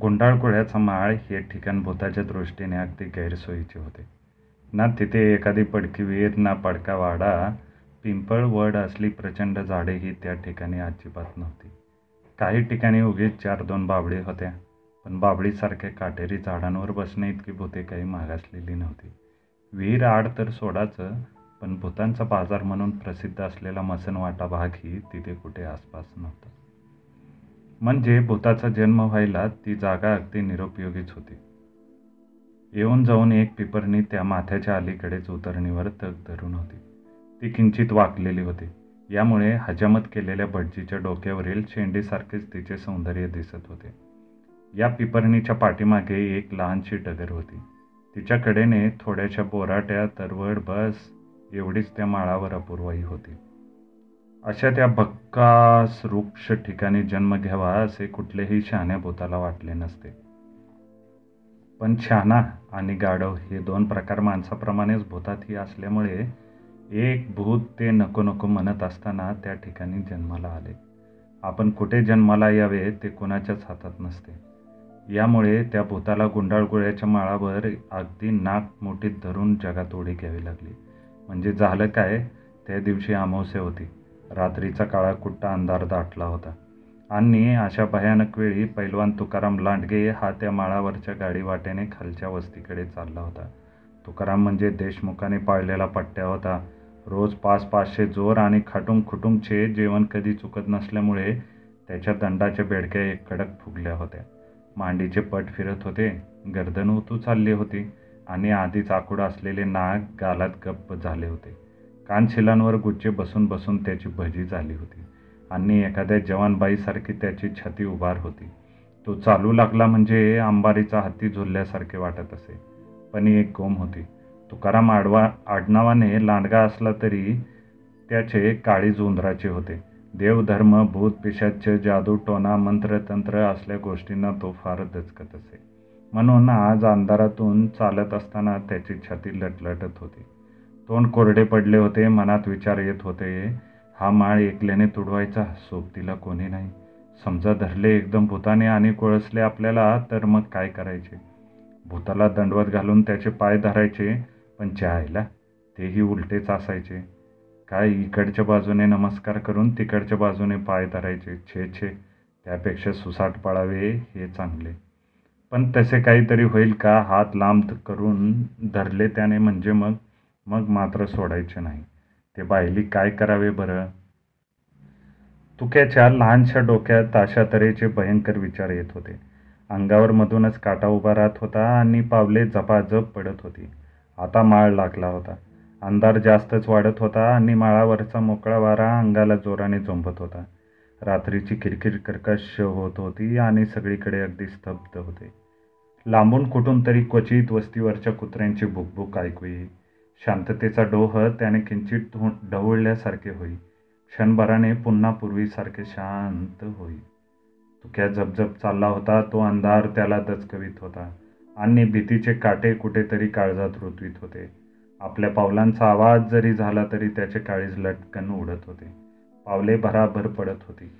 गुंडाळकुळ्याचा माळ हे ठिकाण भूताच्या दृष्टीने अगदी गैरसोयीचे होते. ना तिथे एखादी पडकी विहीर ना पडका वाडा. पिंपळ, वड असली प्रचंड झाडेही त्या ठिकाणी अजिबात नव्हती. काही ठिकाणी उगीच चार दोन बाबळी होत्या, पण बाबळीसारख्या काटेरी झाडांवर बसण्याइतकी भुते काही मागासलेली नव्हती. विहीर आड तर सोडाचं पण भुतांचा बाजार म्हणून प्रसिद्ध असलेला मसणवाटा भागही तिथे कुठे आसपास नव्हता. म्हणजे भुताचा जन्म व्हायला ती जागा अगदी निरुपयोगीच होती. येऊन जाऊन एक पिपरणी त्या माथ्याच्या अलीकडेच उतरणीवर तग धरून होती. ती किंचित वाकलेली होती. यामुळे हजामत केलेल्या भटजीच्या डोक्यावरील शेंडीसारखेच तिचे सौंदर्य दिसत होते. या पिपरणीच्या पाठीमागे एक लहानशी डगर होती. तिच्या कडेने थोड्याशा बोराट्या तरवड बस एवढीच त्या माळावर अपूर्वाई होती. अशा त्या भक्कास रुक्ष ठिकाणी जन्म घ्यावा असे कुठलेही शहाण्या भुताला वाटले नसते. पण शहाणा आणि गाढव हे दोन प्रकार माणसाप्रमाणेच भुतातही असल्यामुळे एक भूत ते नको नको म्हणत असताना त्या ठिकाणी जन्माला आले. आपण कुठे जन्माला यावे ते कोणाच्याच हातात नसते. यामुळे त्या भुताला गुंडाळगुळ्याच्या माळावर अगदी नाक मोठीत धरून जगात उडी घ्यावी लागली. म्हणजे झालं काय, त्या दिवशी अमावस्या होती. रात्रीचा काळाकुट्ट अंधार दाटला होता आणि अशा भयानक वेळी पैलवान तुकाराम लांडगे हा त्या माळावरच्या गाडीवाट्याने खालच्या वस्तीकडे चालला होता. तुकाराम म्हणजे देशमुखाने पाळलेला पट्ट्या होता. रोज पाच पाचशे जोर आणि खाटूम खुटूमचे जेवण कधी चुकत नसल्यामुळे त्याच्या दंडाच्या बेडक्या एक कडक फुगल्या होत्या. मांडीचे पट फिरत होते, गर्दन उतू चालली होती आणि आधीच आखूड असलेले नाक गालात गप्प झाले होते. कानशिलांवर गुच्चे बसून बसून त्याची भजी झाली होती आणि एखाद्या जवानबाईसारखी त्याची छाती उभार होती. तो चालू लागला म्हणजे अंबारीचा हत्ती झुलल्यासारखे वाटत असे. पण एक गोम होती. तुकाराम आडवा आडनावाने लांडगा असला तरी त्याचे काळी उंदराचे होते. देवधर्म भूत, पिशाच जादू, टोना मंत्र, तंत्र असल्या गोष्टींना तो फार दचकत असे. म्हणून आज अंधारातून चालत असताना त्याची छाती लटलटत होती. तोंड कोरडे पडले होते. मनात विचार येत होते, हा माळ एकल्याने तुडवायचा, सोबतीला कोणी नाही. समजा धरले एकदम भुताने आणि कोळसले आपल्याला, तर मग काय करायचे? भुताला दंडवत घालून त्याचे पाय धरायचे, पण चहायला तेही उलटेच असायचे. काय इकडच्या बाजूने नमस्कार करून तिकडच्या बाजूने पाय धरायचे. छे छे, त्यापेक्षा सुसाट पळावे हे चांगले. पण तसे काहीतरी होईल का? हात लांब करून धरले त्याने म्हणजे मग मग मात्र सोडायचे नाही. ते बायली काय करावे बरं? तुक्याच्या लहानशा डोक्यात अशा तऱ्हेचे भयंकर विचार येत होते. अंगावर मधूनच काटा उभा राहत होता आणि पावले झपाझप पडत होती. आता माळ लागला होता. अंधार जास्तच वाढत होता आणि माळावरचा मोकळा वारा अंगाला जोराने झोंबत होता. रात्रीची किरकिर कर्कश होत होती आणि सगळीकडे अगदी स्तब्ध होते. लांबून कुठून तरी क्वचित वस्तीवरच्या कुत्र्यांची भुकभुक ऐकू येई. शांततेचा डोह त्याने किंचित ढवळल्यासारखे होई. क्षणभराने पुन्हा पूर्वीसारखे शांत होई. तुक्या झपझप चालला होता. तो अंधार त्याला दचकवीत होता आणि भीतीचे काटे कुठेतरी काळजात रुतवीत होते. आपल्या पावलांचा आवाज जरी झाला तरी त्याचे काळीज लटकन उडत होते. पावले भराभर पडत होती.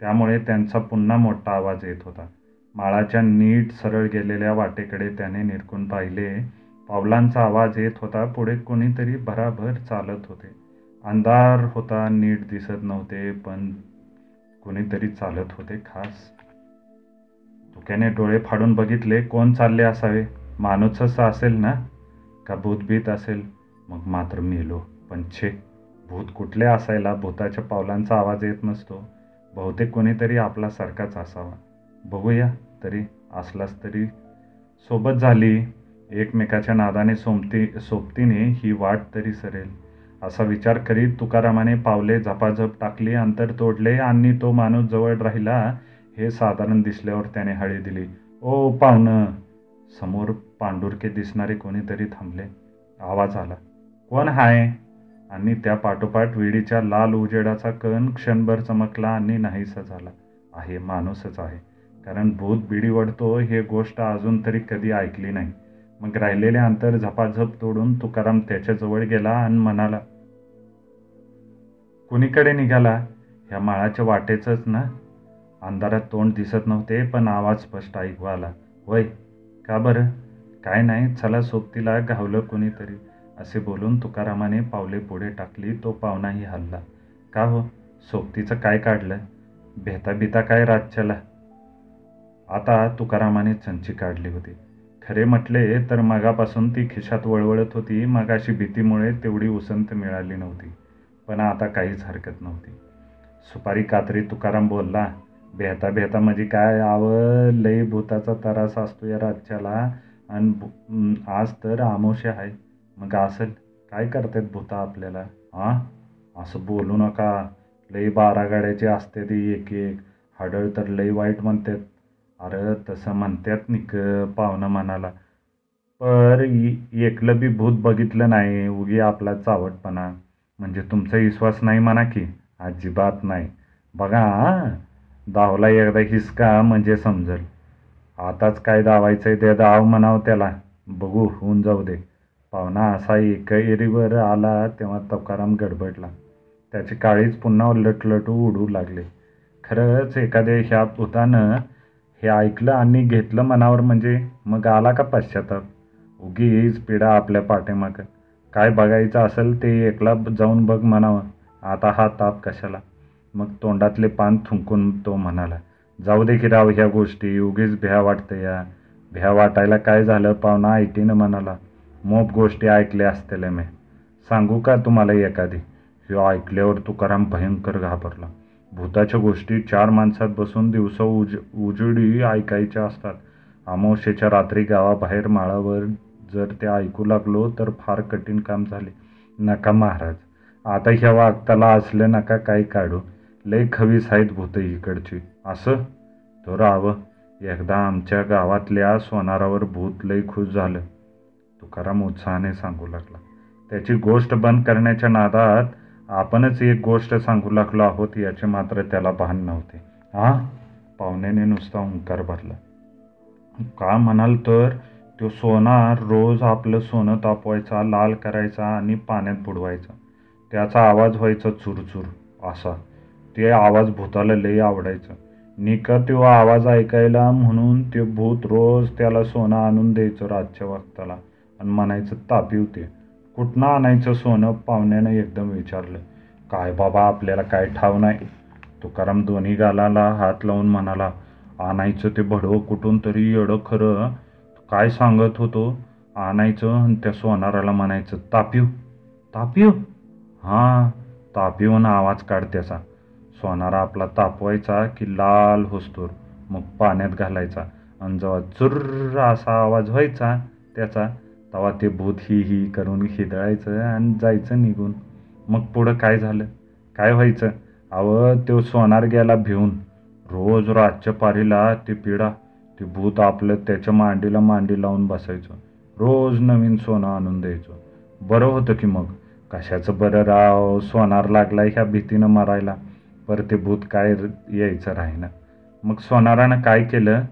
त्यामुळे त्यांचा पुन्हा मोठा आवाज येत होता. माळाच्या नीट सरळ गेलेल्या वाटेकडे त्याने निरखून पाहिले. पावलांचा आवाज येत होता. पुढे कोणीतरी भराभर चालत होते. अंधार होता. नीट दिसत नव्हते, पण कुणीतरी चालत होते खास. धुक्याने डोळे फाडून बघितले. कोण चालले असावे? माणूसच असेल ना? का भूतभीत असेल? मग मात्र मेलो. पण छे, भूत कुठले असायला? भूताच्या पावलांचा आवाज येत नसतो. बहुतेक कुणीतरी आपल्यासारखाच असावा. बघूया तरी. असलाच तरी सोबत झाली. एकमेकाच्या नादाने सोमती सोबतीने ही वाट तरी सरेल, असा विचार करीत तुकारामाने पावले झपाझप टाकली. अंतर तोडले आणि तो माणूस जवळ राहिला हे साधारण दिसल्यावर त्याने हळी दिली. ओ पाहुणं समोर पांडुरके दिसणारे कोणीतरी थांबले. आवाज आला. कोण हाय? आणि त्या पाठोपाठ विडीच्या लाल उजेडाचा कण क्षणभर चमकला आणि नाहीसा झाला. आहे, माणूसच आहे. कारण भूत बिडी वडतो हे गोष्ट अजून तरी कधी ऐकली नाही. मग राहिलेले अंतर झपाझप तोडून तुकाराम त्याच्याजवळ गेला आणि म्हणाला. कुणीकडे निघाला? ह्या माळाच्या वाटेचंच ना? अंधारात तोंड दिसत नव्हते पण आवाज स्पष्ट ऐकू आला. वय का बरं? काय नाही चला सोबतीला घावलं कोणीतरी. असे बोलून तुकारामाने पावले पुढे टाकली तो पाहुणाही हल्ला. का हो? सोबतीचं काय काढलं? भेता बिता काय रातच्याला? आता तुकारामाने चंची काढली होती. खरे म्हटले तर मगापासून ती खिशात वळवळत होती. मगाशी भीतीमुळे तेवढी उसंत मिळाली नव्हती. पण आता काहीच हरकत नव्हती. सुपारी कात्री तुकाराम बोलला भेता भेता म्हणजे काय? आव लई भूताचा तरास असतो या राज्याला. आणि आज तर आमोशे आहे. मग असं काय करतात भूता आपल्याला? हां असं बोलू नका. लई बारा गाड्याची असते ती एक एक. हडळ तर लई वाईट म्हणतात. अरे तसं म्हणतात निक पाहुणं म्हणाला. पर एकलं बी भूत बघितलं नाही उगी आपला चावटपणा. म्हणजे तुमचा विश्वास नाही म्हणा की अजिबात नाही. बघा दावला एकदा हिसका म्हणजे समजेल. आताच काय दावायचं आहे ते दाव म्हणावं त्याला. बघू होऊन जाऊ दे. पाहुणा असा एक एरीवर आला तेव्हा तुकाराम गडबडला. त्याची काळीच पुन्हा लटलटू उडू लागले. खरंच एखाद्या ह्या भूतानं हे ऐकलं आणि घेतलं मनावर म्हणजे मग आला का पश्चाताप? येईज पिढा आपल्या पाठीमागं. काय बघायचं असेल ते एकला जाऊन बघ म्हणावं आता हा ताप कशाला? मग तोंडातले पान थुंकून तो म्हणाला जाऊ दे की राव ह्या गोष्टी उगीच भ्या वाटतं या. भ्या वाटायला काय झालं पाहुणा ऐटीनं म्हणाला मोप गोष्टी ऐकल्या असतेल्या मी सांगू का तुम्हाला एखादी? ह्यो ऐकल्यावर तुकाराम भयंकर घाबरला. भूताच्या गोष्टी चार माणसात बसून दिवसा उज उजेडी ऐकायच्या असतात. अमावस्येच्या रात्री गावाबाहेर माळावर जर ते ऐकू लागलो तर फार कठीण काम झाले. नका महाराज आता ह्या वागताला असले नका काय काढू. लय खवीस आहेत भूत इकडची. असं? तो राव एकदा आमच्या गावातल्या सोनारावर भूत लय खुश झालं. तुकाराम उत्साहाने सांगू लागला. त्याची गोष्ट बंद करण्याच्या नादात आपणच एक गोष्ट सांगू लागलो आहोत याचे मात्र त्याला भान नव्हते. हा पाहुण्याने नुसता हुंकार भरला. का म्हणाल तर तो सोनार रोज आपलं सोनं तापवायचा लाल करायचा आणि पाण्यात बुडवायचा. त्याचा आवाज व्हायचा चुरचूर असा. ते आवाज भूताला लई आवडायचं. निका तो आवाज ऐकायला म्हणून ते भूत रोज त्याला सोनं आणून द्यायचं रातच्या वक्ताला. आणि म्हणायचं तापी ते कुठनं आणायचं सोनं? पाहुण्यानं एकदम विचारलं. काय बाबा आपल्याला काय ठाव नाही. तुकाराम दोन्ही गालाला हात लावून म्हणाला आणायचं ते भडवं कुठून तरी एवढं खरं. काय सांगत होतो? आणायचं आणि त्या सोनाराला म्हणायचं तापिव तापिव हां तापीवन आवाज काढ त्याचा. सोनारा आपला तापवायचा की लाल होस्तोर मग पाण्यात घालायचा. आणि जेव्हा चुर्र असा आवाज व्हायचा त्याचा तेव्हा ते भूत ही ही करून हिदळायचं आणि जायचं निघून. मग पुढं काय झालं? काय व्हायचं? अव तो सोनार गेला भिवून रोज रातच्या पारीला ते पिढा ते भूत आपलं त्याच्या मांडीला मांडी लावून बसायचो. रोज नवीन सोनं आणून द्यायचो. बरं होतं की मग? कशाचं बरं राव? सोनार लागलाय ह्या भीतीनं मारायला. पर ते भूत काय यायचं राहीनं. मग सोनारानं काय केलं?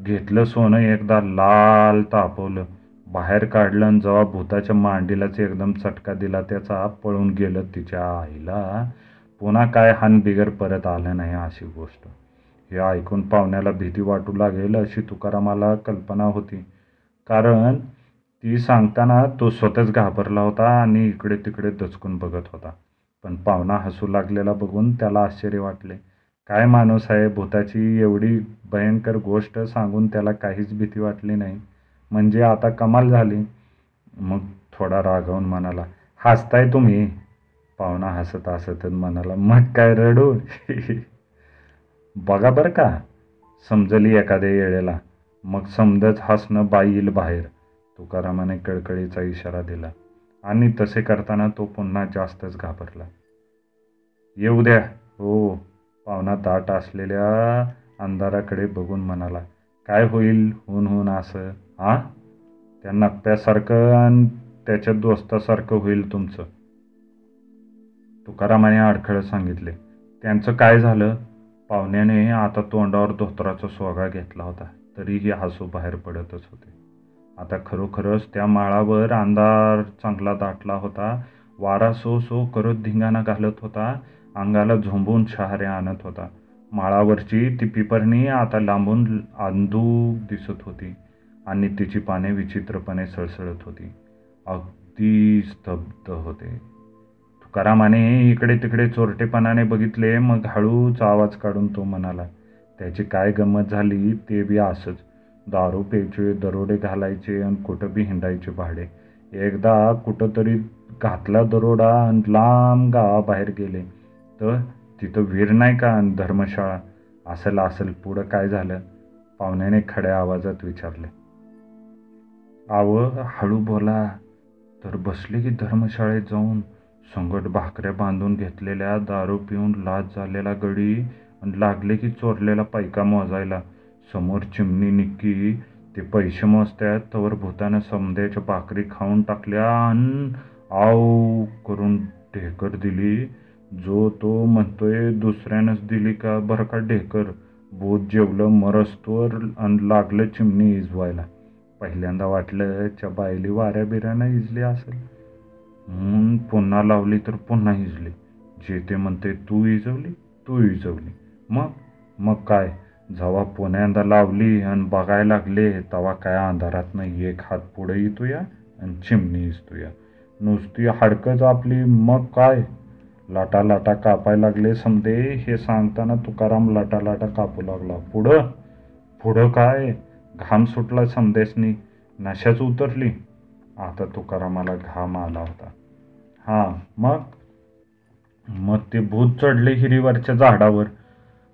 घेतलं सोनं एकदा लाल तापवलं. बाहेर काढलं आणि जेव्हा भूताच्या मांडीलाच एकदम चटका दिला त्याचा पळून गेलं तिच्या आईला. पुन्हा काय हान बिगर परत आलं नाही अशी गोष्ट. हे ऐकून पाहुण्याला भीती वाटू लागेल अशी तुकारामाला कल्पना होती. कारण ती सांगताना तो स्वतःच घाबरला होता आणि इकडे तिकडे दचकून बघत होता. पण पाहुणा हसू लागलेला बघून त्याला आश्चर्य वाटले. काय माणूस आहे? भूताची एवढी भयंकर गोष्ट सांगून त्याला काहीच भीती वाटली नाही. म्हणजे आता कमाल झाली. मग थोडा रागवून म्हणाला हसताय तुम्ही? पाहुणा हसत हसतच म्हणाला मग काय रडू? बघा बरं का समजली एखाद्या येळेला. मग समजच हसणं बाई येईल बाहेर. तुकारामाने कळकळीचा इशारा दिला आणि तसे करताना तो पुन्हा जास्तच घाबरला. येऊ द्या. हो. पाहुणा दाट असलेल्या अंधाराकडे बघून म्हणाला काय होईल होऊन होऊन असं हा? त्या नप्प्यासारखं आणि त्याच्या दोस्तासारखं होईल तुमचं. तुकारामाने अडखळ सांगितले. त्यांचं काय झालं? पाहुण्याने आता तोंडावर धोत्राचा सोगा घेतला होता. तरीही हसू बाहेर पडतच होते. आता खरोखरच त्या माळावर अंधार चांगला दाटला होता. वारा सो सो करत धिंगाणा घालत होता. अंगाला झोंबून शहारे आणत होता. माळावरची ती पिपरणी आता लांबून अंधू दिसत होती आणि तिची पाने विचित्रपणे सळसळत होती. अगदी स्तब्ध होते. तुकारामाने इकडे तिकडे चोरटेपणाने बघितले मग हळूच आवाज काढून तो म्हणाला त्याची काय गंमत झाली? ते बी असंच. दारू प्यायचे दरोडे घालायचे आणि कुठं बी हिंडायचे भाडे. एकदा कुठंतरी घातला दरोडा आणि लांब गावाबाहेर गेले. तर तिथं वीर नाही का धर्मशाळा? असेल असेल. पुढं काय झालं? पाहुण्याने खड्या आवाजात विचारले. आव हळू बोला. तर बसले की धर्मशाळेत जाऊन. संगट भाकऱ्या बांधून घेतलेल्या दारू पिऊन लाज झालेला गडी आणि लागले की चोरलेला पैका मोजायला. समोर चिमणी निक्की ते पैसे मोजत्यात. तवर भूतानं समद्याच्या भाकरी खाऊन टाकल्या आणि आव करून ढेकर दिली. जो तो म्हणतोय दुसऱ्यानंच दिली का बरं का ढेकर? बोध जेवलं मरस्तोर आणि लागलं चिमणी इजवायला. पहिल्यांदा वाटलं च्या बायली वाऱ्या बिऱ्यानं इजली असेल. म्हणून पुन्हा लावली तर पुन्हा इजली. जे ते म्हणते तू इजवली तू इजवली. मग? मग काय? जेव्हा पुण्यांदा लावली आणि बघायला लागले तेव्हा काय अंधारातनं एक हात पुढे येतो या आणि चिमणी इजतोया. या नुसती हाडकंच आपली मग काय? लाटा लाटा कापायला लागले समजे हे सांगताना तुकाराम लाटा लाटा कापू लागला. पुढं? पुढं काय? घाम सुटला समदेसनी नशाच उतरली. आता तुकारामाला घाम आला होता. हां मग? मग ते भूत चढले हिरीवरच्या झाडावर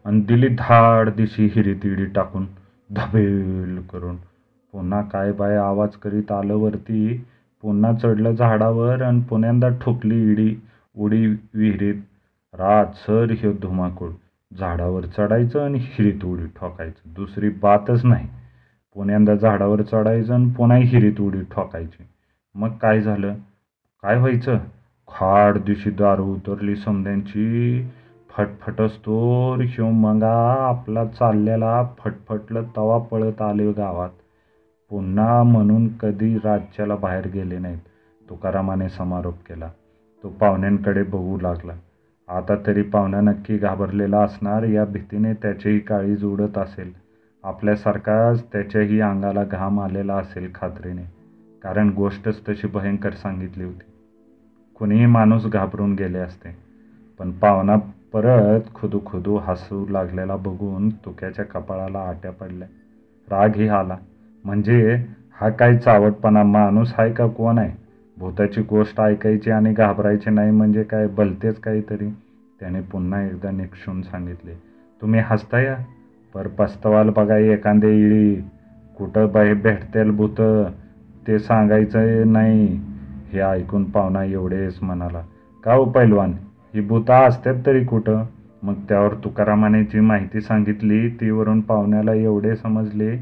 आणि दिली धाड दिशी हिरी तिडी टाकून धबेल करून. पुन्हा काय बाय आवाज करीत आलं वरती? पुन्हा चढलं झाडावर आणि पुण्यांदा ठोकली इडी. उडी विहिरीत रात सर ह्यो धुमाकूळ. झाडावर चढायचं आणि हिरीत उडी ठोकायचं. दुसरी बातच नाही. पुण्यांदा झाडावर चढायचं आणि पुन्हा हिरीत उडी ठोकायची. मग काय झालं? काय व्हायचं? खाड दिवशी दारू उतरली समद्यांची. फटफटस्तोर ह्यो मंगा. आपला चाललेला फटफटलं तवा पळत आले गावात. पुन्हा म्हणून कधी राज्याला बाहेर गेले नाहीत. तुकारामाने समारोप केला. तो पाहुण्यांकडे बघू लागला. आता तरी पाहुणा नक्की घाबरलेला असणार या भीतीने त्याचीही काळीज उडत असेल. आपल्यासारखाच त्याच्याही अंगाला घाम आलेला असेल खात्रीने. कारण गोष्टच तशी भयंकर सांगितली होती. कुणीही माणूस घाबरून गेले असते. पण पाहुणा परत खुदू खुदू हसू लागलेला बघून तुक्याच्या कपाळाला आट्या पडल्या. रागही आला. म्हणजे हा काय चावटपणा माणूस आहे का कोण आहे? भूताची गोष्ट ऐकायची आणि घाबरायची नाही म्हणजे काय? भलतेच काहीतरी. त्याने पुन्हा एकदा निक्षून सांगितले तुम्ही हसता या? पर पस्तवाल बघा एखादे इळी. कुठं बाहेर भेटतेल भूत? ते सांगायचं नाही. हे ऐकून पाहुणा एवढेच म्हणाला का हो पैलवान? ही भूता असतात तरी कुठं? मग त्यावर तुकारामाने जी माहिती सांगितली तीवरून पाहुण्याला एवढे समजले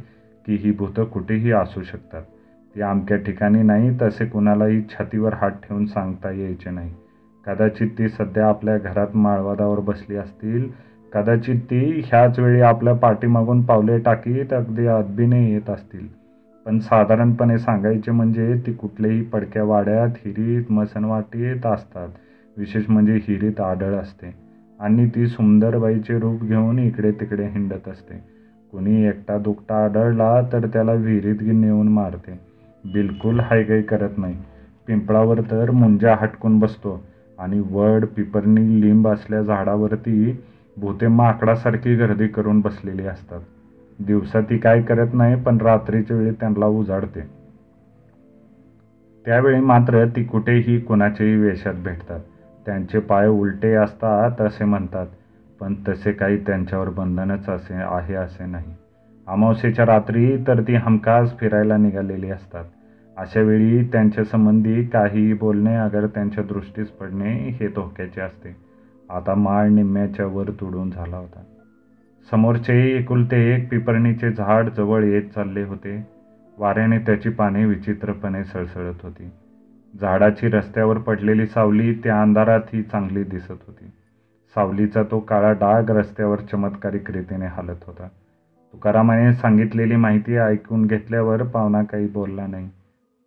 की ही भूतं कुठेही असू शकतात. ती अमक्या ठिकाणी नाही तसे कुणालाही छातीवर हात ठेवून सांगता यायचे नाही. कदाचित ती सध्या आपल्या घरात माळवादावर बसली असतील. कदाचित ती ह्याच वेळी आपल्या पाठीमागून पावले टाकीत अगदी अदबीने येत असतील. पण साधारणपणे सांगायचे म्हणजे ती कुठल्याही पडक्या वाड्यात हिरीत मसनवाटीत असतात. विशेष म्हणजे हिरीत आढळ असते. आणि ती सुंदरबाईचे रूप घेऊन इकडे तिकडे हिंडत असते. कुणी एकटा दुकटा आढळला तर त्याला विहिरीत नेऊन मारते. बिलकुल हायगाई करत नाही. पिंपळावर तर मुंजा हटकून बसतो आणि वड पिपरणी लिंब असल्या झाडावरती भूते माकडासारखी गर्दी करून बसलेली असतात. दिवसा ती काय करत नाही पण रात्रीच्या वेळी त्यांना उजाडते. त्यावेळी मात्र ती कुठेही कुणाच्याही वेशात भेटतात. त्यांचे पाय उलटे असतात असे म्हणतात पण तसे काही त्यांच्यावर बंधनच असे आहे असे नाही. अमावस्येच्या रात्री तर ती हमखास फिरायला निघालेली असतात. अशावेळी त्यांच्यासंबंधी त्यांच्या संबंधी काहीही बोलणे अगर त्यांच्या दृष्टीस पडणे हे धोक्याचे असते. आता माळ निम्म्याच्या वर तुडून झाला होता. समोरचे एकुलते एक पिपरणीचे झाड जवळ येत चालले होते. वाऱ्याने त्याची पाने विचित्रपणे सळसळत होती. झाडाची रस्त्यावर पडलेली सावली त्या अंधारातही चांगली दिसत होती. सावलीचा तो काळा डाग रस्त्यावर चमत्कारिक रीतीने हालत होता. तुकारामाने सांगितलेली माहिती ऐकून घेतल्यावर पाहुणा काही बोलला नाही.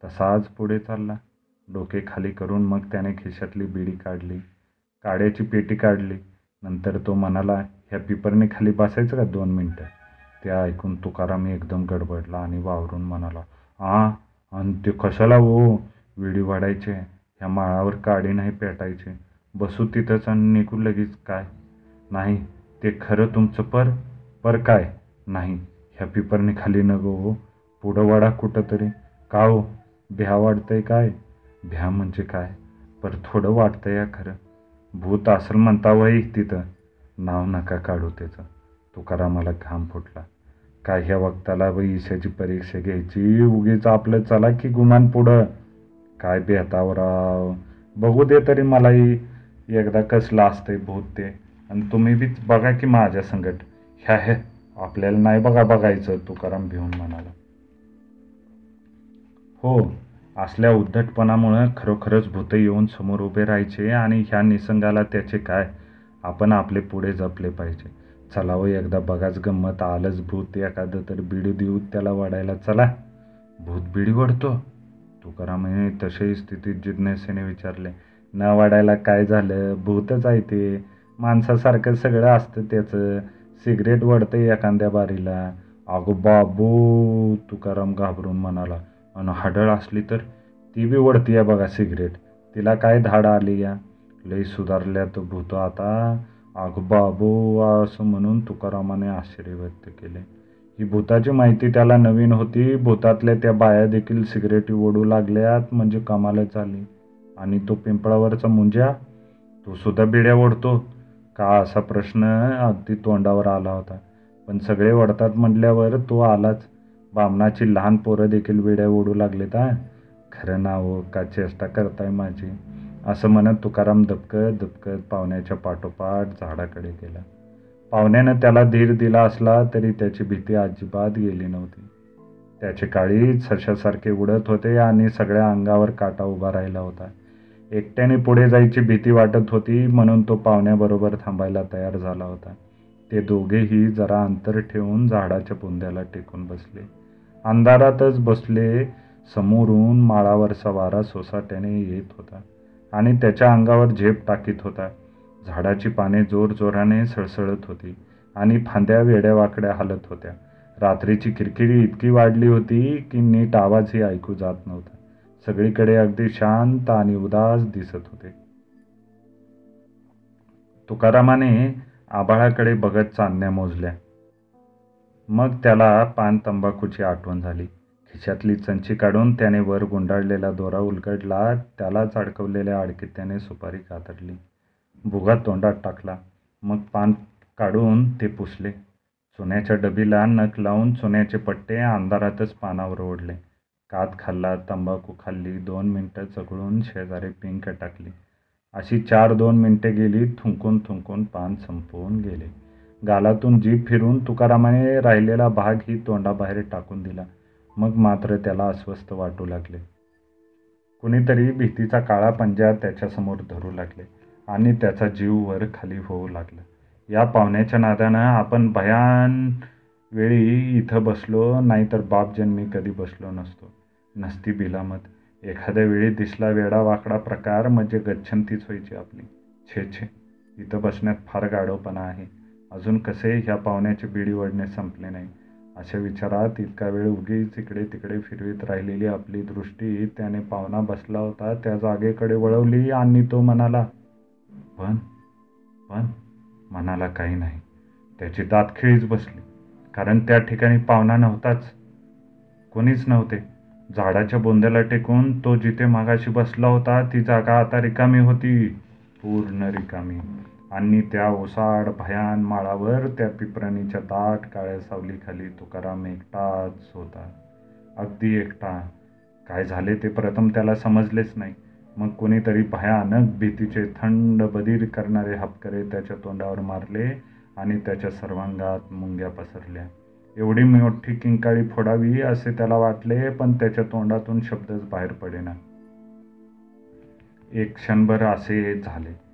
तसाच पुढे चालला. डोके खाली करून मग त्याने खिशातली बिडी काढली काड्याची पेटी काढली. नंतर तो म्हणाला ह्या पिपरने खाली बसायचं का दोन मिनटं? ते ऐकून तुकाराम एकदम गडबडला आणि वावरून म्हणाला आ आणि ते कशाला हो? विडी वाढायचे ह्या माळावर काडी नाही पेटायचे. बसू तिथंच आणि निघू लगेच काय? नाही ते खरं तुमचं पर? पर काय? नाही ह्या पिपरने खाली न गो हो. पुढं वाडा कुठं तरी का हो? भ्या वाटतंय काय? भ्या म्हणजे काय? पर थोडं वाटतंय या खरं. भूत असेल म्हणता वय तिथं. नाव नका काढू त्याचं. तुकारामाला घाम फुटला. काय ह्या वक्ताला व ईशाची परीक्षा घ्यायची? उगीच आपलं चला की गुमान पुढं. काय बेतावराव बघू दे तरी मलाही. एकदा कसलं असतंय भूत ते. आणि तुम्ही बी बघा की माझ्या संगट. ह्या हे आपल्याला नाही बघा बघायचं तुकाराम भिवून म्हणाला. हो असल्या उद्धटपणामुळं खरोखरच भूत येऊन समोर उभे राहायचे आणि ह्या निसंगाला त्याचे काय? आपण आपले पुढे जपले पाहिजे. चला हो एकदा बघाच गंमत. आलंच भूत एखादं तर बिडी देऊ त्याला वाढायला. चला. भूत बिडी वडतो तुकारामाने तशाही स्थितीत जिज्ञासेने विचारले न वाढायला काय झालं? भूतच आहे ते. माणसासारखं सगळं असतं त्याचं. सिगरेट वडतं एखाद्या बारीला. अगो बाबू तुकाराम घाबरून म्हणाला. आणि हडळ असली तर ती बी वडती बघा सिगरेट. तिला काय धाड आली या? लई सुधारल्या तो भूत आता. अग बाबू असं म्हणून तुकारामाने आश्चर्य व्यक्त केले. ही भूताची माहिती त्याला नवीन होती. भूतातल्या त्या बाया देखील सिगरेटी ओढू लागल्यात म्हणजे कमालच आली. आणि तो पिंपळावरचा मुंज्या? तो सुद्धा बिड्या ओढतो? का असा प्रश्न अगदी तोंडावर आला होता. पण सगळे ओढतात म्हटल्यावर तो आलाच. बामणाची लहान पोरं देखील विड्या ओढू लागलेत हा? खरं नाव का चेष्टा करताय माझी? असं म्हणत तुकाराम दबकत दबकत पाहुण्याच्या पाठोपाठ झाडाकडे गेला. पाहुण्यानं त्याला धीर दिला असला तरी त्याची भीती अजिबात गेली नव्हती. त्याचे काळी सशासारखे उडत होते आणि सगळ्या अंगावर काटा उभा राहिला होता. एकट्याने पुढे जायची भीती वाटत होती म्हणून तो पाहुण्याबरोबर थांबायला तयार झाला होता. ते दोघेही जरा अंतर ठेवून झाडाच्या बुंद्याला टेकून बसले. अंधारातच बसले समोरून माळावरचा वारा सोसाट्याने येत होता आणि त्याच्या अंगावर झेप टाकीत होता. झाडाची पाने जोरजोराने सळसळत होती आणि फांद्या वेड्या वाकड्या हालत होत्या. रात्रीची किरकिरी इतकी वाढली होती की नीट आवाजही ऐकू जात नव्हता. सगळीकडे अगदी शांत आणि उदास दिसत होते. तुकारामाने आबाळाकडे बघत चांदण्या मोजल्या. मग त्याला पान तंबाखूची आठवण झाली. खिशातली चंची काढून त्याने वर गुंडाळलेला दोरा उलगडला त्यालाच अडकवलेल्या आडकीत त्याने सुपारी कातडली भुगा तोंडात टाकला. मग पान काढून ते पुसले. चुन्याच्या डबीला नख लावून चुन्याचे पट्टे अंधारातच पानावर ओढले. कात खाल्ला तंबाखू खाल्ली दोन मिनटं चघळून शेजारी पिंक टाकली. अशी चार दोन मिनटे गेली थुंकून थुंकून पान संपवून गेले. गालातून जीभ फिरून तुकारामाने राहिलेला भाग ही तोंडाबाहेर टाकून दिला. मग मात्र त्याला अस्वस्थ वाटू लागले. कुणीतरी भीतीचा काळा पंजा त्याच्यासमोर धरू लागले आणि त्याचा जीव वर खाली होऊ लागला. या पाहुण्याच्या नादानं आपण भयान वेळी इथं बसलो नाहीतर बाप जन्मी कधी बसलो नसतो. नसती बिलामत. एखाद्या वेळी दिसला वेडा वाकडा प्रकार म्हणजे गच्छंतीच व्हायची आपली. छे छे. इथं बसण्यात फार गाढवपणा आहे. अजून कसे ह्या पाहुण्याचे बिडी वडणे संपले नाही. अशा विचारात इतका वेळ उगीच इकडे तिकडे फिरवीत राहिलेली आपली दृष्टी त्याने पाहुणा बसला होता त्या जागेकडे वळवली आणि तो म्हणाला पण पण मनाला काही नाही. त्याची दातखिळीच बसली कारण त्या ठिकाणी पाहुणा नव्हताच. कोणीच नव्हते. झाडाच्या बोंद्याला टेकून तो जिथे मागाशी बसला होता ती जागा आता रिकामी होती. पूर्ण रिकामी. आणि त्या ओसाड भयान माळावर त्या पिपरणीच्या दाट काळ्या सावलीखाली तुकाराम एकटाच होता. अगदी एकटा. काय झाले ते प्रथम त्याला समजलेच नाही. मग कोणीतरी भयानक भीतीचे थंड बधीर करणारे हपकरे त्याच्या तोंडावर मारले आणि त्याच्या सर्वांगात मुंग्या पसरल्या. एवढी मोठी किंकाळी फोडावी असे त्याला वाटले पण त्याच्या तोंडातून शब्दच बाहेर पडेना. एक क्षणभर असे झाले.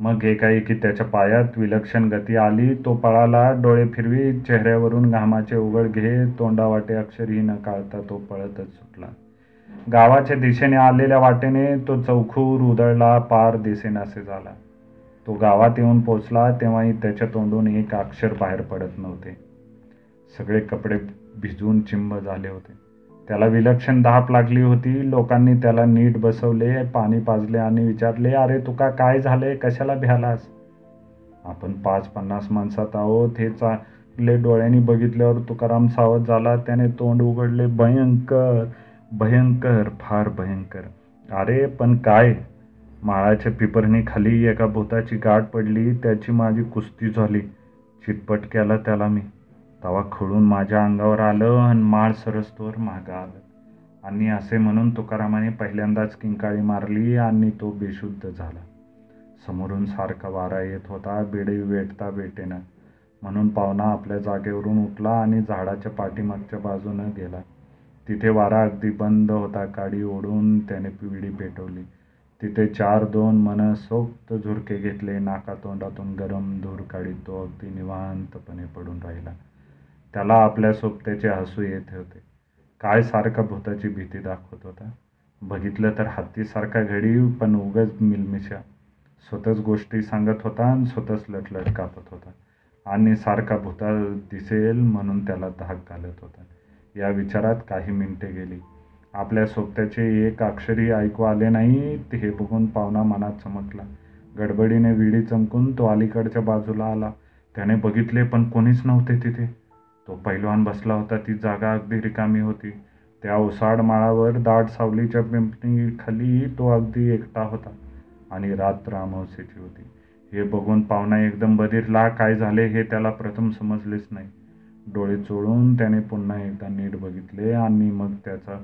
मग एकाएकी त्याच्या पायात विलक्षण गती आली. तो पळाला डोळे फिरवी चेहऱ्यावरून घामाचे उघड घे तोंडावाटे अक्षरही न काढता तो पळतच सुटला. गावाच्या दिशेने आलेल्या वाटेने तो चौखूर उधळला पार दिसेनासे झाला. तो गावात येऊन पोचला तेव्हाही त्याच्या तोंडून एक अक्षर बाहेर पडत नव्हते. सगळे कपडे भिजून चिंब झाले होते. त्याला विलक्षण धाप लागली होती. लोकांनी त्याला नीट बसवले पाणी पाजले आणि विचारले अरे तुका काय झाले कशाला भ्यालास? आपण पाच पन्नास माणसात आहोत. हे चांगले डोळ्यांनी बघितल्यावर तुकाराम सावध झाला. त्याने तोंड उघडले. भयंकर भयंकर फार भयंकर. अरे पण काय? माळाच्या पिपरणी खाली एका भूताची गाठ पडली. त्याची माझी कुस्ती झाली. चितपट केला त्याला मी. तवा खळून माझ्या अंगावर आलं आणि माळ सरस्तोवर मागं आलं आणि असे म्हणून तुकारामाने पहिल्यांदाच किंकाळी मारली आणि तो बेशुद्ध झाला. समोरून सारखा वारा येत होता बेडे वेटता बेटेनं म्हणून पाहुणा आपल्या जागेवरून उठला आणि झाडाच्या पाठीमागच्या बाजूनं गेला. तिथे वारा अगदी बंद होता काडी ओढून त्याने पिवडी पेटवली. तिथे चार दोन मनसोक्त झुरके घेतले नाकातोंडातून गरम धूर काढीत तो अगदी निवांतपणे पडून राहिला. त्याला आपल्या सोबत्याचे हसू येत होते. काय सारखा भूताची भीती दाखवत होता? बघितलं तर हत्तीसारखा घडी पण उगच मिलमिशा. स्वतःच गोष्टी सांगत होता आणि स्वतःच लटलट कापत होता. आणि सारखा भूता दिसेल म्हणून त्याला धाक घालत होता. या विचारात काही मिनिटे गेली. आपल्या सोबत्याचे एक अक्षरही ऐकू आले नाही हे बघून पाहुणा मनात चमकला. गडबडीने विडी चमकून तो अलीकडच्या बाजूला आला. त्याने बघितले पण कोणीच नव्हते तिथे. तो पैलवान बसला होता ती जागा अगदी रिकामी होती. त्या ओसाड माळावर दाट सावलीच्या पिंपणीखाली तो अगदी एकटा होता आणि रात्र अमावस्येची होती. हे बघून पाहुणा एकदम बधीरला काय झाले हे त्याला प्रथम समजलेच नाही. डोळे चोळून त्याने पुन्हा एकदा नीट बघितले आणि मग त्याचा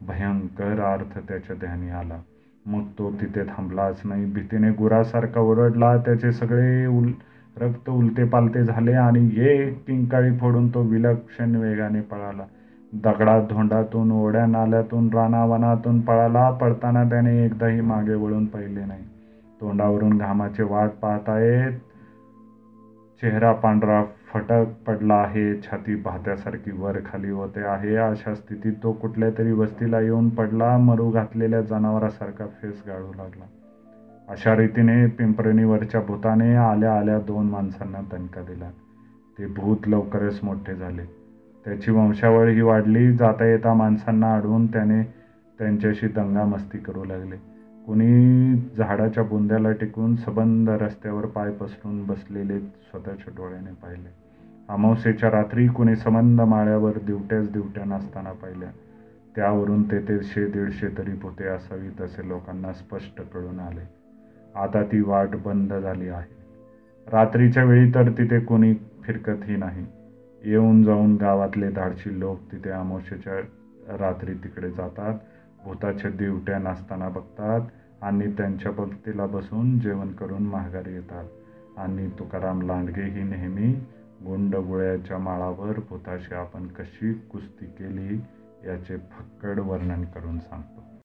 भयंकर अर्थ त्याच्या ध्यानी आला. मग तो तिथे थांबलाच नाही. भीतीने गुरासारखा ओरडला त्याचे सगळे उल रक्त उलतेपालते झाले आणि एक किंकाळी फोडून तो विलक्षण वेगाने पळाला. दगडात धोंडातून ओढ्या नाल्यातून रानावनातून पळाला पळताना त्याने एकदाही मागे वळून पाहिले नाही. तोंडावरून घामाचे वाट पाहत आहेत. चेहरा पांढरा फटक पडला आहे छाती भात्यासारखी वर खाली होते आहे. अशा स्थितीत तो कुठल्या तरी वस्तीला येऊन पडला मरू घातलेल्या जनावरासारखा फेस गाळू लागला. अशा रीतीने पिंपरणीवरच्या भूताने आल्या आल्या दोन माणसांना दणका दिला. ते भूत लवकरच मोठे झाले. त्याची वंशावळही वाढली जाता येता माणसांना अडवून त्याने त्यांच्याशी दंगामस्ती करू लागले. कुणी झाडाच्या बुंद्याला टिकून सबंध रस्त्यावर पाय पसरून बसलेले स्वतःच्या डोळ्याने पाहिले. अमावस्येच्या रात्री कुणी सबंध माळ्यावर दिवट्याच दिवट्या नसताना पाहिल्या. त्यावरून तेथे शे दीडशे तरी भूते असावीत असे लोकांना स्पष्ट कळून आले. आता ती वाट बंद झाली आहे. रात्रीच्या वेळी तर तिथे कोणी फिरकतही नाही. येऊन जाऊन गावातले धाडशी लोक तिथे अमावस्येच्या रात्री तिकडे जातात. भूताच्या दिवट्या नाचताना बघतात आणि त्यांच्या पंक्तीला बसून जेवण करून माघारी येतात आणि तुकाराम लांडगे ही नेहमी गुंडगुळ्याच्या माळावर भूताशी आपण कशी कुस्ती केली याचे फक्कड वर्णन करून सांगतो.